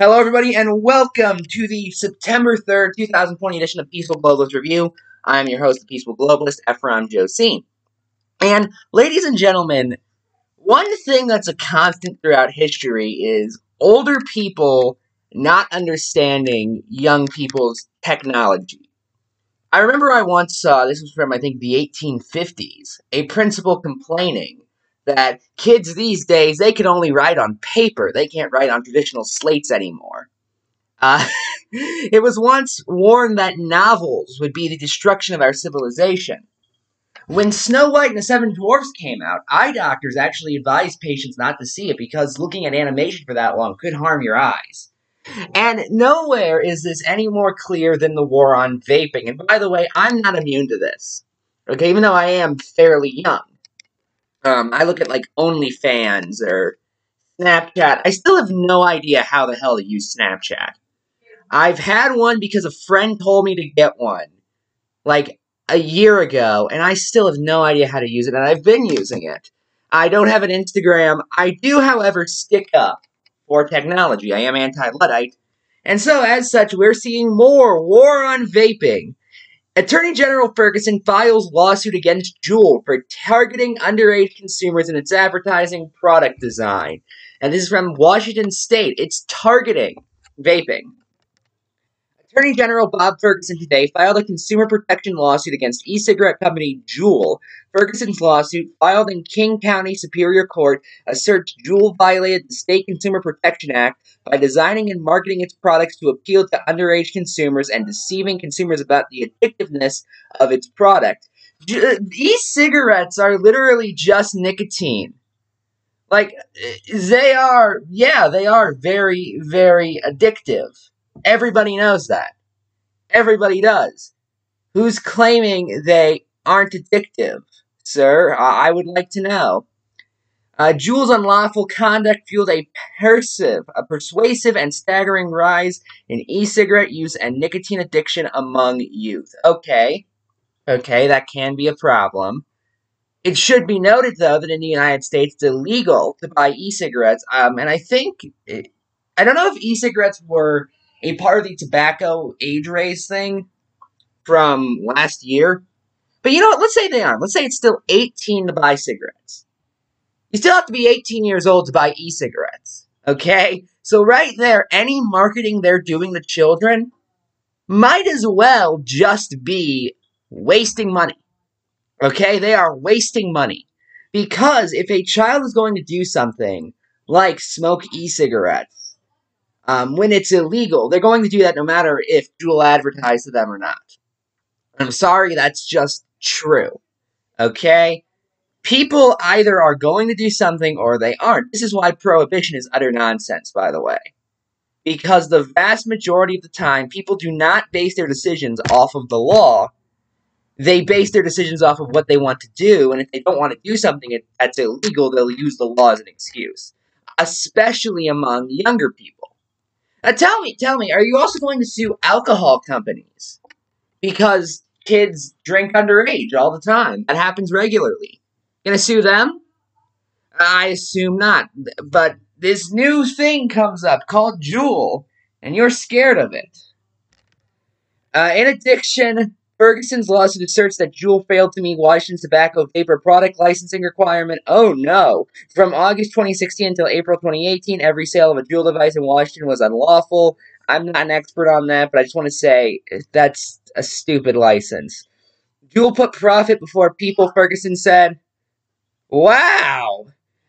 Hello, everybody, and welcome to the September 3rd, 2020 edition of Peaceful Globalist Review. I'm your host, the Peaceful Globalist, Ephraim Josine. And, ladies and gentlemen, one thing that's a constant throughout history is older people not understanding young people's technology. I remember I once saw, this was from, I think, the 1850s, a principal complaining that kids these days they can only write on paper. They can't write on traditional slates anymore. Uh, it was once warned that novels would be the destruction of our civilization. When snow white and the seven dwarfs came out eye doctors actually advised patients not to see it because looking at animation for that long could harm your eyes. And nowhere is this any more clear than the war on vaping. And by the way i'm not immune to this. Okay even though i am fairly young um, I look at like OnlyFans or Snapchat. I still have no idea how the hell to use Snapchat. I've had one because a friend told me to get one like a year ago, and I still have no idea how to use it, and I've been using it. I don't have an Instagram. I do, however, stick up for technology. I am anti Luddite. And so, as such, we're seeing more war on vaping Attorney General Ferguson files lawsuit against Juul for targeting underage consumers in its advertising product design. And this is from Washington State. It's targeting vaping. Attorney General Bob Ferguson today filed a consumer protection lawsuit against e cigarette company Juul. Ferguson's lawsuit, filed in King County Superior Court, asserts Juul violated the State Consumer Protection Act by designing and marketing its products to appeal to underage consumers and deceiving consumers about the addictiveness of its product. E cigarettes are literally just nicotine. Like, eh, they are, yeah, they are very, very addictive Everybody knows that. Everybody does. Who's claiming they aren't addictive, sir? I would like to know. Uh, Juul's unlawful conduct fueled a persive, a persuasive and staggering rise in e-cigarette use and nicotine addiction among youth. Okay, okay, that can be a problem. It should be noted, though, that in the United States, it's illegal to buy e-cigarettes. Um, and I think I don't know if e-cigarettes were a part of the tobacco age raise thing from last year. But you know what? Let's say they aren't. Let's say it's still 18 to buy cigarettes. You still have to be 18 years old to buy e cigarettes. Okay? So, right there, any marketing they're doing to children might as well just be wasting money. Okay? They are wasting money. Because if a child is going to do something like smoke e cigarettes, um, when it's illegal. They're going to do that no matter if Juul advertised to them or not. I'm sorry, that's just true. Okay? People either are going to do something or they aren't. This is why prohibition is utter nonsense, by the way. Because the vast majority of the time, people do not base their decisions off of the law. They base their decisions off of what they want to do, and if they don't want to do something that's illegal, they'll use the law as an excuse. Especially among younger people uh, tell me, tell me, are you also going to sue alcohol companies? Because kids drink underage all the time. That happens regularly. Gonna sue them? I assume not. But this new thing comes up called Juul, and you're scared of it. Uh, in addiction, Ferguson's lawsuit asserts that Juul failed to meet Washington's tobacco vapor product licensing requirement. Oh no! From August 2016 until April 2018, every sale of a Juul device in Washington was unlawful. I'm not an expert on that, but I just want to say eh, that's a stupid license. Juul put profit before people, Ferguson said. Wow!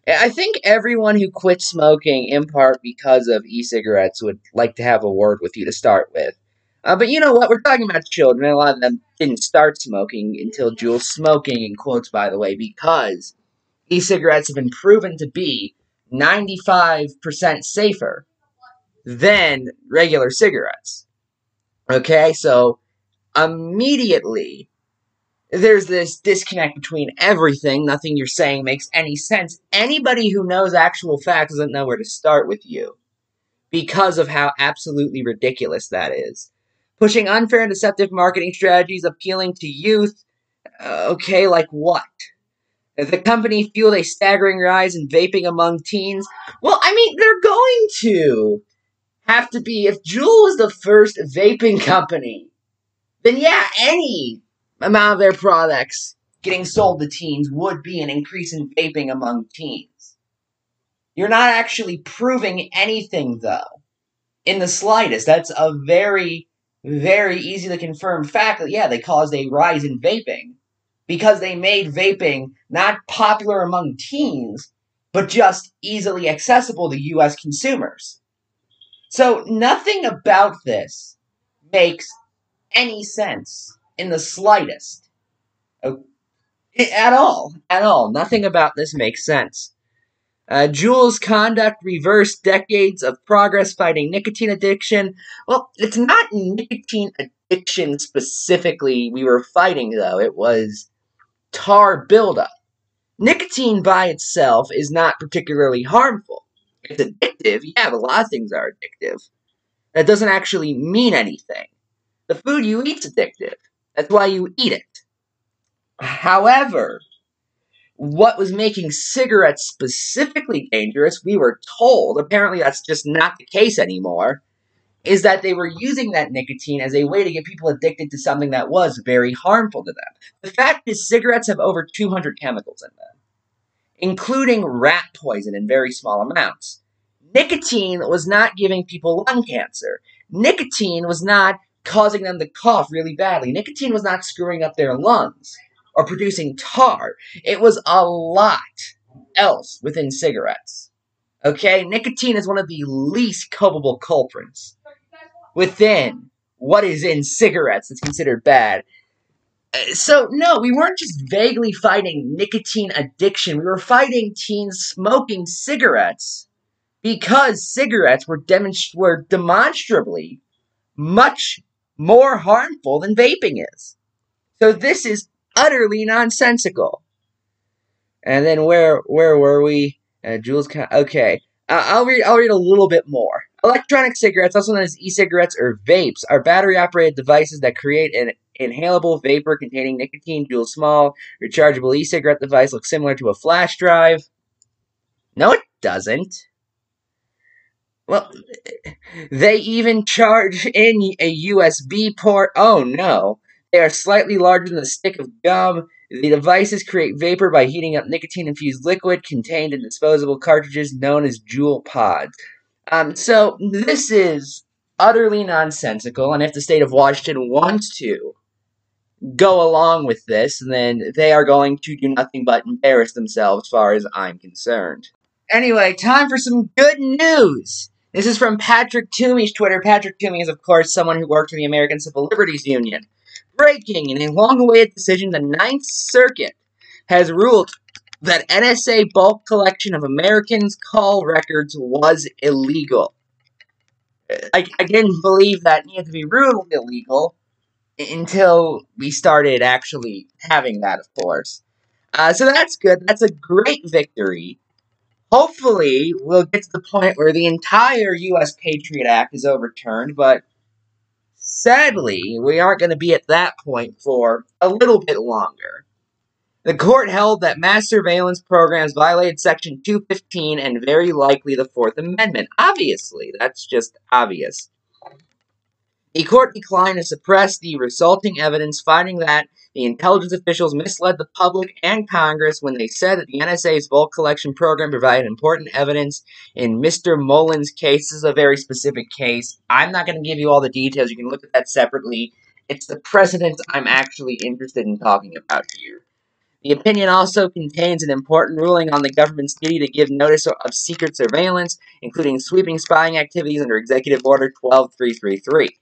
Eh, I think everyone who quit smoking in part because of e cigarettes would like to have a word with you to start with. Uh, but you know what? We're talking about children. A lot of them didn't start smoking until Juul smoking, in quotes, by the way, because e cigarettes have been proven to be 95% safer than regular cigarettes. Okay, so immediately there's this disconnect between everything. Nothing you're saying makes any sense. Anybody who knows actual facts doesn't know where to start with you because of how absolutely ridiculous that is pushing unfair and deceptive marketing strategies appealing to youth. Uh, okay, like what? The company fueled a staggering rise in vaping among teens. Well, I mean, they're going to. have to be if Juul was the first vaping company, then yeah, any amount of their products getting sold to teens would be an increase in vaping among teens. You're not actually proving anything, though, in the slightest. That's a very, very easy to confirm fact that, yeah, they caused a rise in vaping because they made vaping not popular among teens, but just easily accessible to US consumers. So nothing about this makes any sense in the slightest. At all. At all. Nothing about this makes sense. Uh, Juul's conduct reversed decades of progress fighting nicotine addiction. Well, it's not nicotine addiction specifically we were fighting, though. It was tar buildup. Nicotine by itself is not particularly harmful. It's addictive, yeah, but a lot of things are addictive. That doesn't actually mean anything. The food you eat's addictive. That's why you eat it. However, what was making cigarettes specifically dangerous, we were told, apparently that's just not the case anymore, is that they were using that nicotine as a way to get people addicted to something that was very harmful to them. The fact is, cigarettes have over 200 chemicals in them, including rat poison in very small amounts. Nicotine was not giving people lung cancer. Nicotine was not causing them to cough really badly. Nicotine was not screwing up their lungs or producing tar. It was a lot else within cigarettes. Okay? Nicotine is one of the least culpable culprits within what is in cigarettes that's considered bad. So, no, we weren't just vaguely fighting nicotine addiction. We were fighting teens smoking cigarettes because cigarettes were, demonst- were demonstrably much more harmful than vaping is. So, this is utterly nonsensical. And then where where were we? Uh, Juuls. Okay, uh, I'll read. I'll read a little bit more. Electronic cigarettes, also known as e-cigarettes or vapes, are battery-operated devices that create an inhalable vapor containing nicotine. Juul small rechargeable e-cigarette device looks similar to a flash drive. No, it doesn't. Well, they even charge in a USB port. Oh no. They are slightly larger than a stick of gum. The devices create vapor by heating up nicotine infused liquid contained in disposable cartridges known as Juul pods. Um, so, this is utterly nonsensical, and if the state of Washington wants to go along with this, then they are going to do nothing but embarrass themselves, as far as I'm concerned. Anyway, time for some good news. This is from Patrick Toomey's Twitter. Patrick Toomey is, of course, someone who worked for the American Civil Liberties Union breaking in a long awaited decision, the Ninth Circuit has ruled that NSA bulk collection of Americans' call records was illegal. I, I didn't believe that needed to be ruled illegal until we started actually having that, of course. Uh, so that's good. That's a great victory. Hopefully, we'll get to the point where the entire U.S. Patriot Act is overturned, but Sadly, we aren't going to be at that point for a little bit longer. The court held that mass surveillance programs violated Section 215 and very likely the Fourth Amendment. Obviously, that's just obvious. The court declined to suppress the resulting evidence, finding that the intelligence officials misled the public and Congress when they said that the NSA's bulk collection program provided important evidence in Mr. Mullins' case. This is a very specific case. I'm not going to give you all the details. You can look at that separately. It's the precedent I'm actually interested in talking about here. The opinion also contains an important ruling on the government's duty to give notice of secret surveillance, including sweeping spying activities under Executive Order 12333.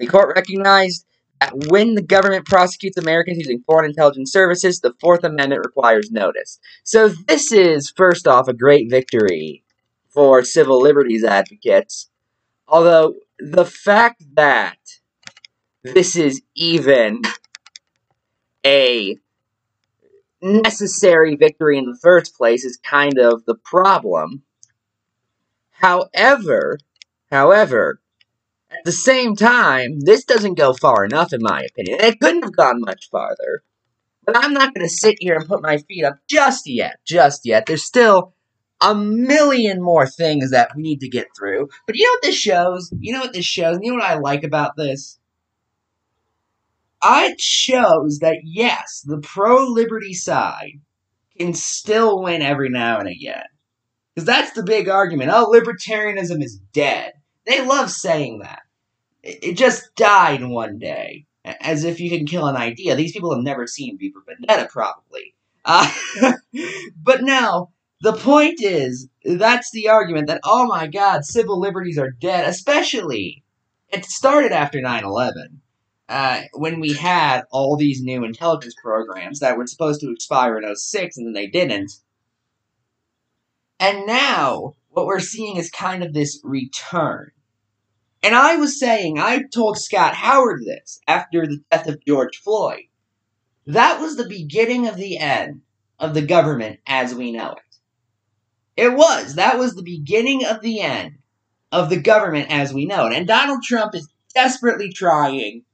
The court recognized that when the government prosecutes Americans using foreign intelligence services, the Fourth Amendment requires notice. So this is, first off, a great victory for civil liberties advocates. Although, the fact that this is even a necessary victory in the first place is kind of the problem. However, however, at the same time, this doesn't go far enough, in my opinion. It couldn't have gone much farther. But I'm not going to sit here and put my feet up just yet, just yet. There's still a million more things that we need to get through. But you know what this shows? You know what this shows? You know what I like about this? It shows that yes, the pro liberty side can still win every now and again. Because that's the big argument. Oh, libertarianism is dead. They love saying that. It just died one day. As if you can kill an idea. These people have never seen V Vendetta, probably. Uh, but now, the point is, that's the argument that, oh my god, civil liberties are dead, especially, it started after 9 11. Uh, when we had all these new intelligence programs that were supposed to expire in 06 and then they didn't. And now, what we're seeing is kind of this return. And I was saying, I told Scott Howard this after the death of George Floyd. That was the beginning of the end of the government as we know it. It was. That was the beginning of the end of the government as we know it. And Donald Trump is desperately trying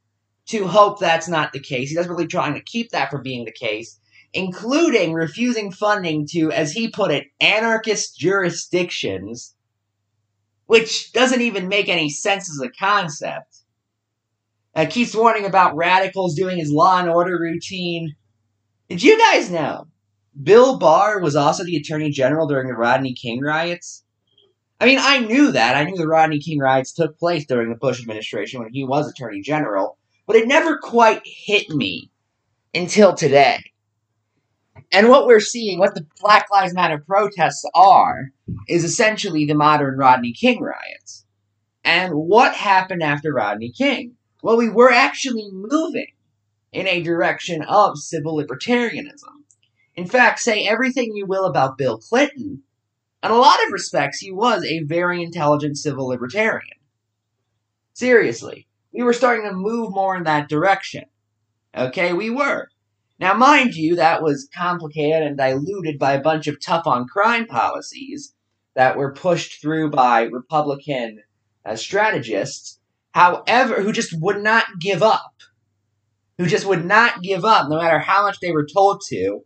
to hope that's not the case. He's desperately trying to keep that from being the case, including refusing funding to, as he put it, anarchist jurisdictions which doesn't even make any sense as a concept. Uh, keeps warning about radicals doing his law and order routine. Did you guys know Bill Barr was also the attorney general during the Rodney King riots? I mean, I knew that. I knew the Rodney King riots took place during the Bush administration when he was attorney general, but it never quite hit me until today. And what we're seeing, what the Black Lives Matter protests are, is essentially the modern Rodney King riots. And what happened after Rodney King? Well, we were actually moving in a direction of civil libertarianism. In fact, say everything you will about Bill Clinton, in a lot of respects, he was a very intelligent civil libertarian. Seriously, we were starting to move more in that direction. Okay, we were. Now, mind you, that was complicated and diluted by a bunch of tough on crime policies that were pushed through by Republican uh, strategists, however, who just would not give up. Who just would not give up no matter how much they were told to.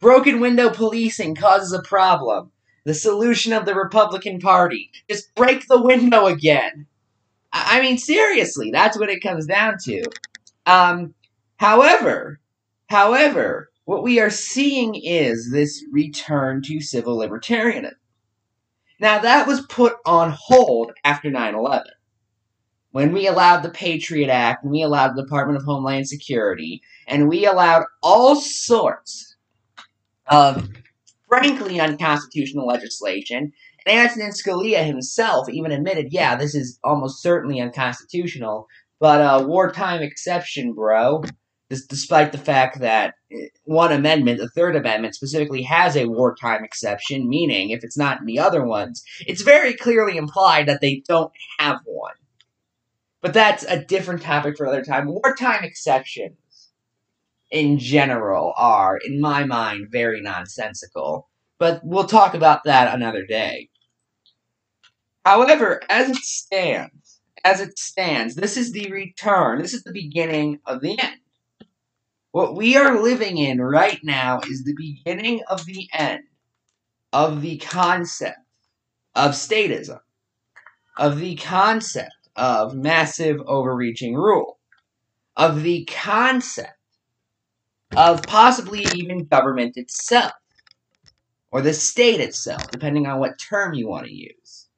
Broken window policing causes a problem. The solution of the Republican Party. Just break the window again. I mean, seriously, that's what it comes down to. Um, however, However, what we are seeing is this return to civil libertarianism. Now, that was put on hold after 9 11. When we allowed the Patriot Act, and we allowed the Department of Homeland Security, and we allowed all sorts of frankly unconstitutional legislation, and Antonin Scalia himself even admitted, yeah, this is almost certainly unconstitutional, but a wartime exception, bro despite the fact that eh, one amendment, the Third Amendment, specifically has a wartime exception, meaning if it's not in the other ones, it's very clearly implied that they don't have one. But that's a different topic for another time. Wartime exceptions, in general, are, in my mind, very nonsensical. But we'll talk about that another day. However, as it stands, as it stands, this is the return, this is the beginning of the end. What we are living in right now is the beginning of the end of the concept of statism, of the concept of massive overreaching rule, of the concept of possibly even government itself, or the state itself, depending on what term you want to use.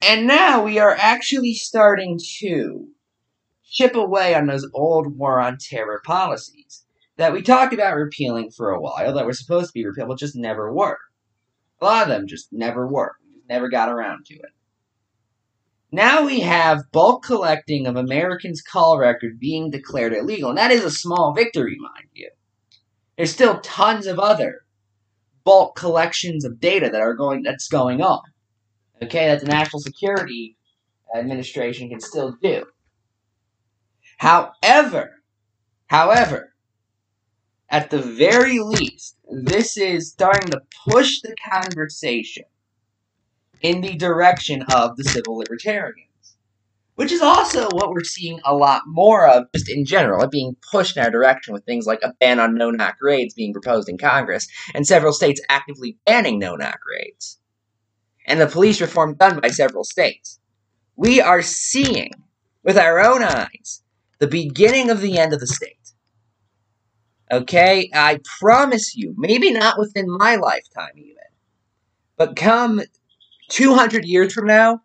And now we are actually starting to chip away on those old war on terror policies that we talked about repealing for a while, that were supposed to be repealed, but just never were. A lot of them just never were. We just never got around to it. Now we have bulk collecting of Americans' call record being declared illegal, and that is a small victory, mind you. There's still tons of other bulk collections of data that are going that's going on. Okay, that the National Security Administration can still do. However, however, at the very least, this is starting to push the conversation in the direction of the civil libertarians. which is also what we're seeing a lot more of just in general, it being pushed in our direction with things like a ban on no-knock raids being proposed in Congress, and several states actively banning no-knock raids, and the police reform done by several states. We are seeing, with our own eyes, the beginning of the end of the state. Okay? I promise you, maybe not within my lifetime even, but come 200 years from now,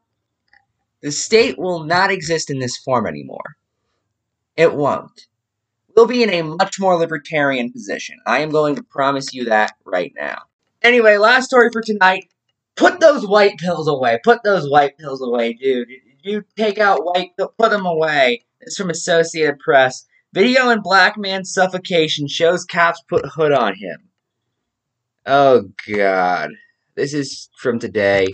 the state will not exist in this form anymore. It won't. We'll be in a much more libertarian position. I am going to promise you that right now. Anyway, last story for tonight. Put those white pills away. Put those white pills away, dude. You take out white, put them away. It's from Associated Press. Video in black man suffocation shows cops put hood on him. Oh god. This is from today.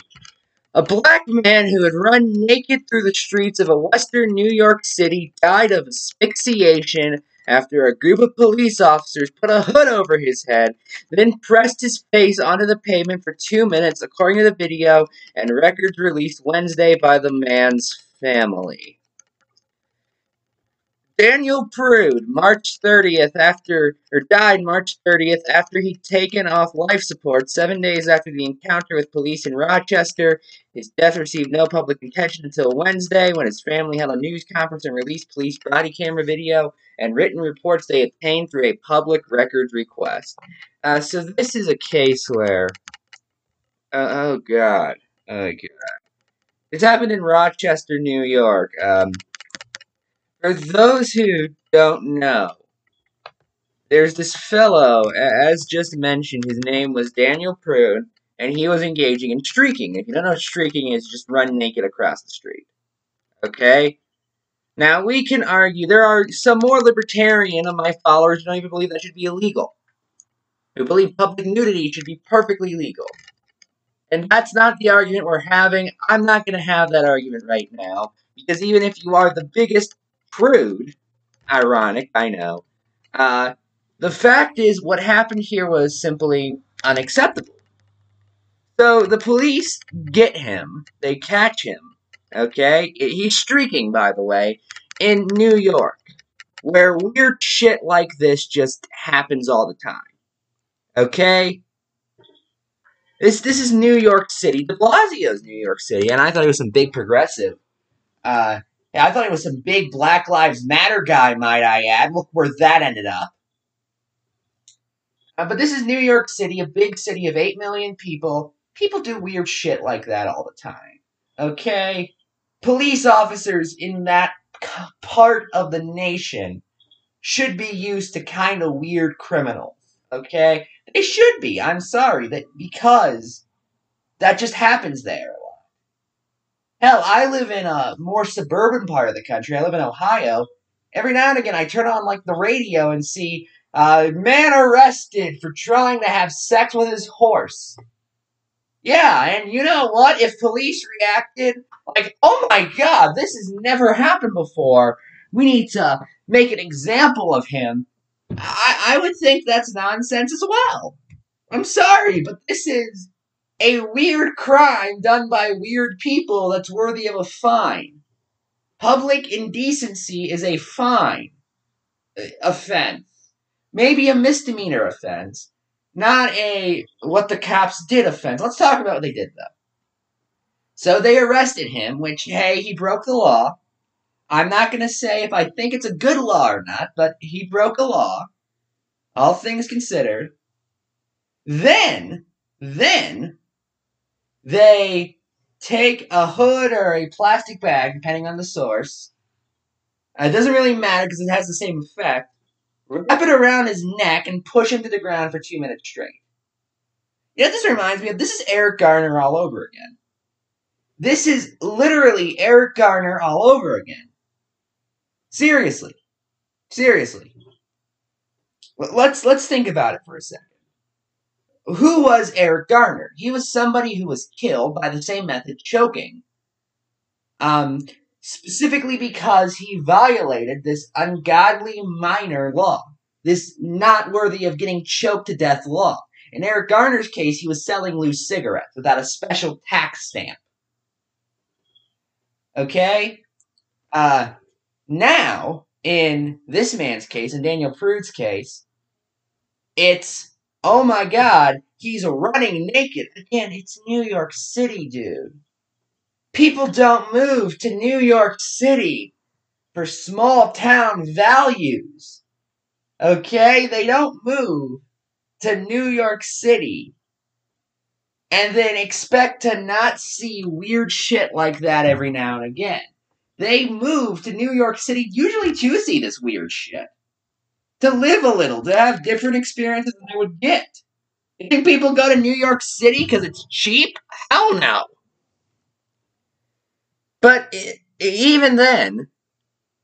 A black man who had run naked through the streets of a western New York City died of asphyxiation after a group of police officers put a hood over his head, then pressed his face onto the pavement for two minutes, according to the video and records released Wednesday by the man's family. Daniel Prude, March 30th after, or died March 30th after he'd taken off life support seven days after the encounter with police in Rochester. His death received no public attention until Wednesday when his family held a news conference and released police body camera video and written reports they obtained through a public records request. Uh, so this is a case where, uh, oh god, oh god. This happened in Rochester, New York. Um, for those who don't know, there's this fellow, as just mentioned, his name was Daniel Prude, and he was engaging in streaking. If you don't know what streaking is, just run naked across the street. Okay? Now, we can argue, there are some more libertarian of my followers who don't even believe that should be illegal. Who believe public nudity should be perfectly legal. And that's not the argument we're having. I'm not going to have that argument right now. Because even if you are the biggest prude. Ironic, I know. Uh, the fact is, what happened here was simply unacceptable. So the police get him, they catch him, okay? He's streaking, by the way, in New York, where weird shit like this just happens all the time. Okay? This this is New York City. De Blasio's New York City, and I thought he was some big progressive. Uh, I thought he was some big Black Lives Matter guy, might I add. Look where that ended up. Uh, but this is New York City, a big city of 8 million people. People do weird shit like that all the time. Okay? Police officers in that part of the nation should be used to kind of weird criminals. Okay? They should be. I'm sorry that because that just happens there. Hell, I live in a more suburban part of the country. I live in Ohio. Every now and again, I turn on like the radio and see uh, man arrested for trying to have sex with his horse. Yeah, and you know what? If police reacted like, "Oh my God, this has never happened before," we need to make an example of him. I, I would think that's nonsense as well. I'm sorry, but this is a weird crime done by weird people that's worthy of a fine. Public indecency is a fine uh, offense. Maybe a misdemeanor offense, not a what the cops did offense. Let's talk about what they did though. So they arrested him, which, hey, he broke the law. I'm not going to say if I think it's a good law or not, but he broke a law. All things considered. Then, then, they take a hood or a plastic bag, depending on the source. Uh, it doesn't really matter because it has the same effect. Wrap it around his neck and push him to the ground for two minutes straight. You know, this reminds me of this is Eric Garner all over again. This is literally Eric Garner all over again. Seriously. Seriously. Let's let's think about it for a second who was Eric Garner? He was somebody who was killed by the same method, choking. Um, specifically because he violated this ungodly minor law, this not worthy of getting choked to death law. In Eric Garner's case, he was selling loose cigarettes without a special tax stamp. Okay? Uh, now, in this man's case, in Daniel Prude's case, it's, oh my god, he's running naked. Again, it's New York City, dude. People don't move to New York City for small town values. Okay? They don't move to New York City and then expect to not see weird shit like that every now and again. They move to New York City usually to see this weird shit. To live a little, to have different experiences than they would get. You think people go to New York City because it's cheap? Hell no. But it, even then,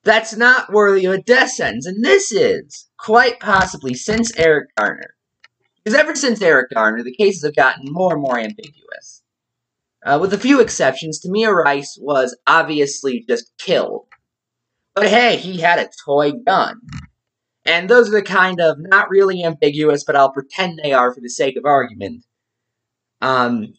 that's not worthy of a death sentence, and this is, quite possibly, since Eric Garner. Because ever since Eric Garner, the cases have gotten more and more ambiguous. Uh, with a few exceptions, Tamir Rice was obviously just killed. But hey, he had a toy gun. And those are the kind of not really ambiguous, but I'll pretend they are for the sake of argument, um,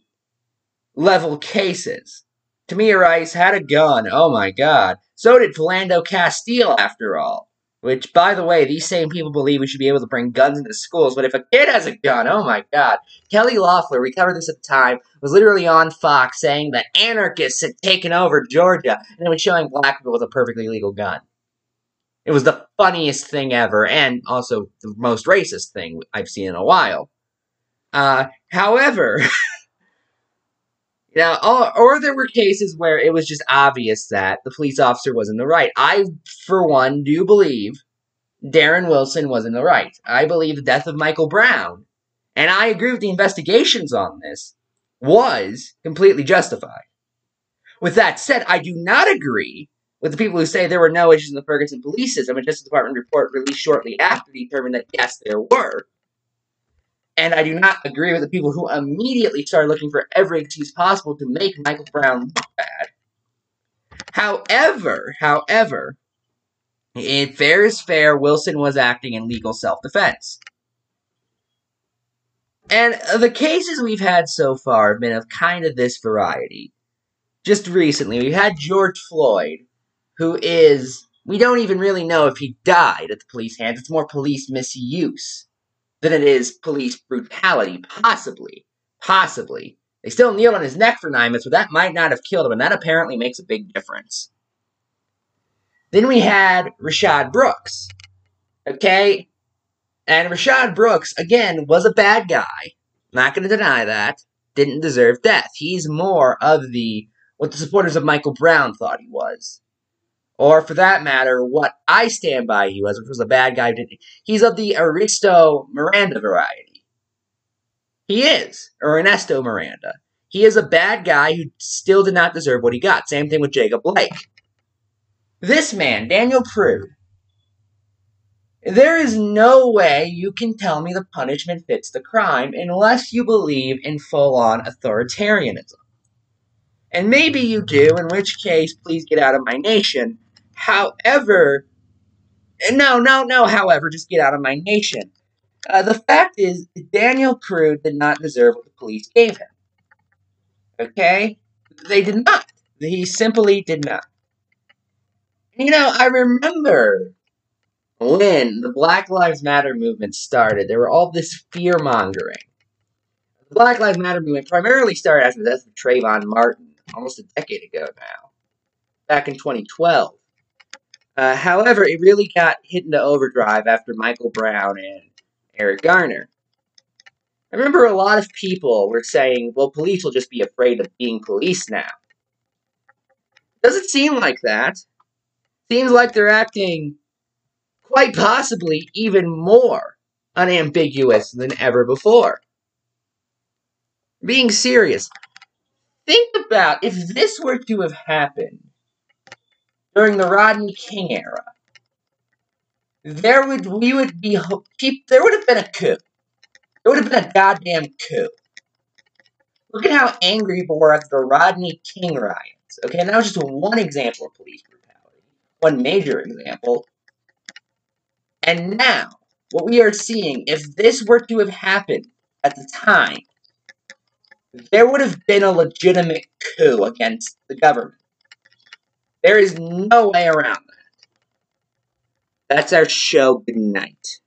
level cases. Tamir Rice had a gun, oh my god. So did Philando Castile, after all. Which, by the way, these same people believe we should be able to bring guns into schools, but if a kid has a gun, oh my god. Kelly Loeffler, we covered this at the time, was literally on Fox saying that anarchists had taken over Georgia, and it was showing black people with a perfectly legal gun. It was the funniest thing ever, and also the most racist thing I've seen in a while. Uh, however, Now, or, or, there were cases where it was just obvious that the police officer was in the right. I, for one, do believe Darren Wilson was in the right. I believe the death of Michael Brown, and I agree with the investigations on this, was completely justified. With that said, I do not agree with the people who say there were no issues in the Ferguson police system. A Justice Department report released shortly after determined that yes, there were. And I do not agree with the people who immediately started looking for every excuse possible to make Michael Brown look bad. However, however, in fair is fair, Wilson was acting in legal self-defense. And the cases we've had so far have been of kind of this variety. Just recently, we had George Floyd, who is, we don't even really know if he died at the police hands. It's more police misuse than it is police brutality. Possibly. Possibly. They still kneeled on his neck for nine minutes, but that might not have killed him, and that apparently makes a big difference. Then we had Rayshard Brooks. Okay? And Rayshard Brooks, again, was a bad guy. Not going to deny that. Didn't deserve death. He's more of the what the supporters of Michael Brown thought he was or for that matter, what I stand by he was, which was a bad guy. He's of the Aristo Miranda variety. He is, Ernesto Miranda. He is a bad guy who still did not deserve what he got. Same thing with Jacob Blake. This man, Daniel Prude, there is no way you can tell me the punishment fits the crime unless you believe in full on authoritarianism. And maybe you do, in which case, please get out of my nation. However, no, no, no, however, just get out of my nation. Uh, the fact is, Daniel Prude did not deserve what the police gave him. Okay? They did not. He simply did not. You know, I remember when the Black Lives Matter movement started, there were all this fear mongering. The Black Lives Matter movement primarily started after the death of Trayvon Martin, almost a decade ago now, back in 2012. Uh, however, it really got hit into overdrive after Michael Brown and Eric Garner. I remember a lot of people were saying, well, police will just be afraid of being police now. Doesn't seem like that. Seems like they're acting quite possibly even more unambiguous than ever before. Being serious, think about if this were to have happened during the Rodney King era, there would we would be keep there would have been a coup. There would have been a goddamn coup. Look at how angry people were after the Rodney King riots. Okay, and that was just one example of police brutality, one major example. And now, what we are seeing, if this were to have happened at the time, there would have been a legitimate coup against the government. There is no way around that. That's our show. Good night.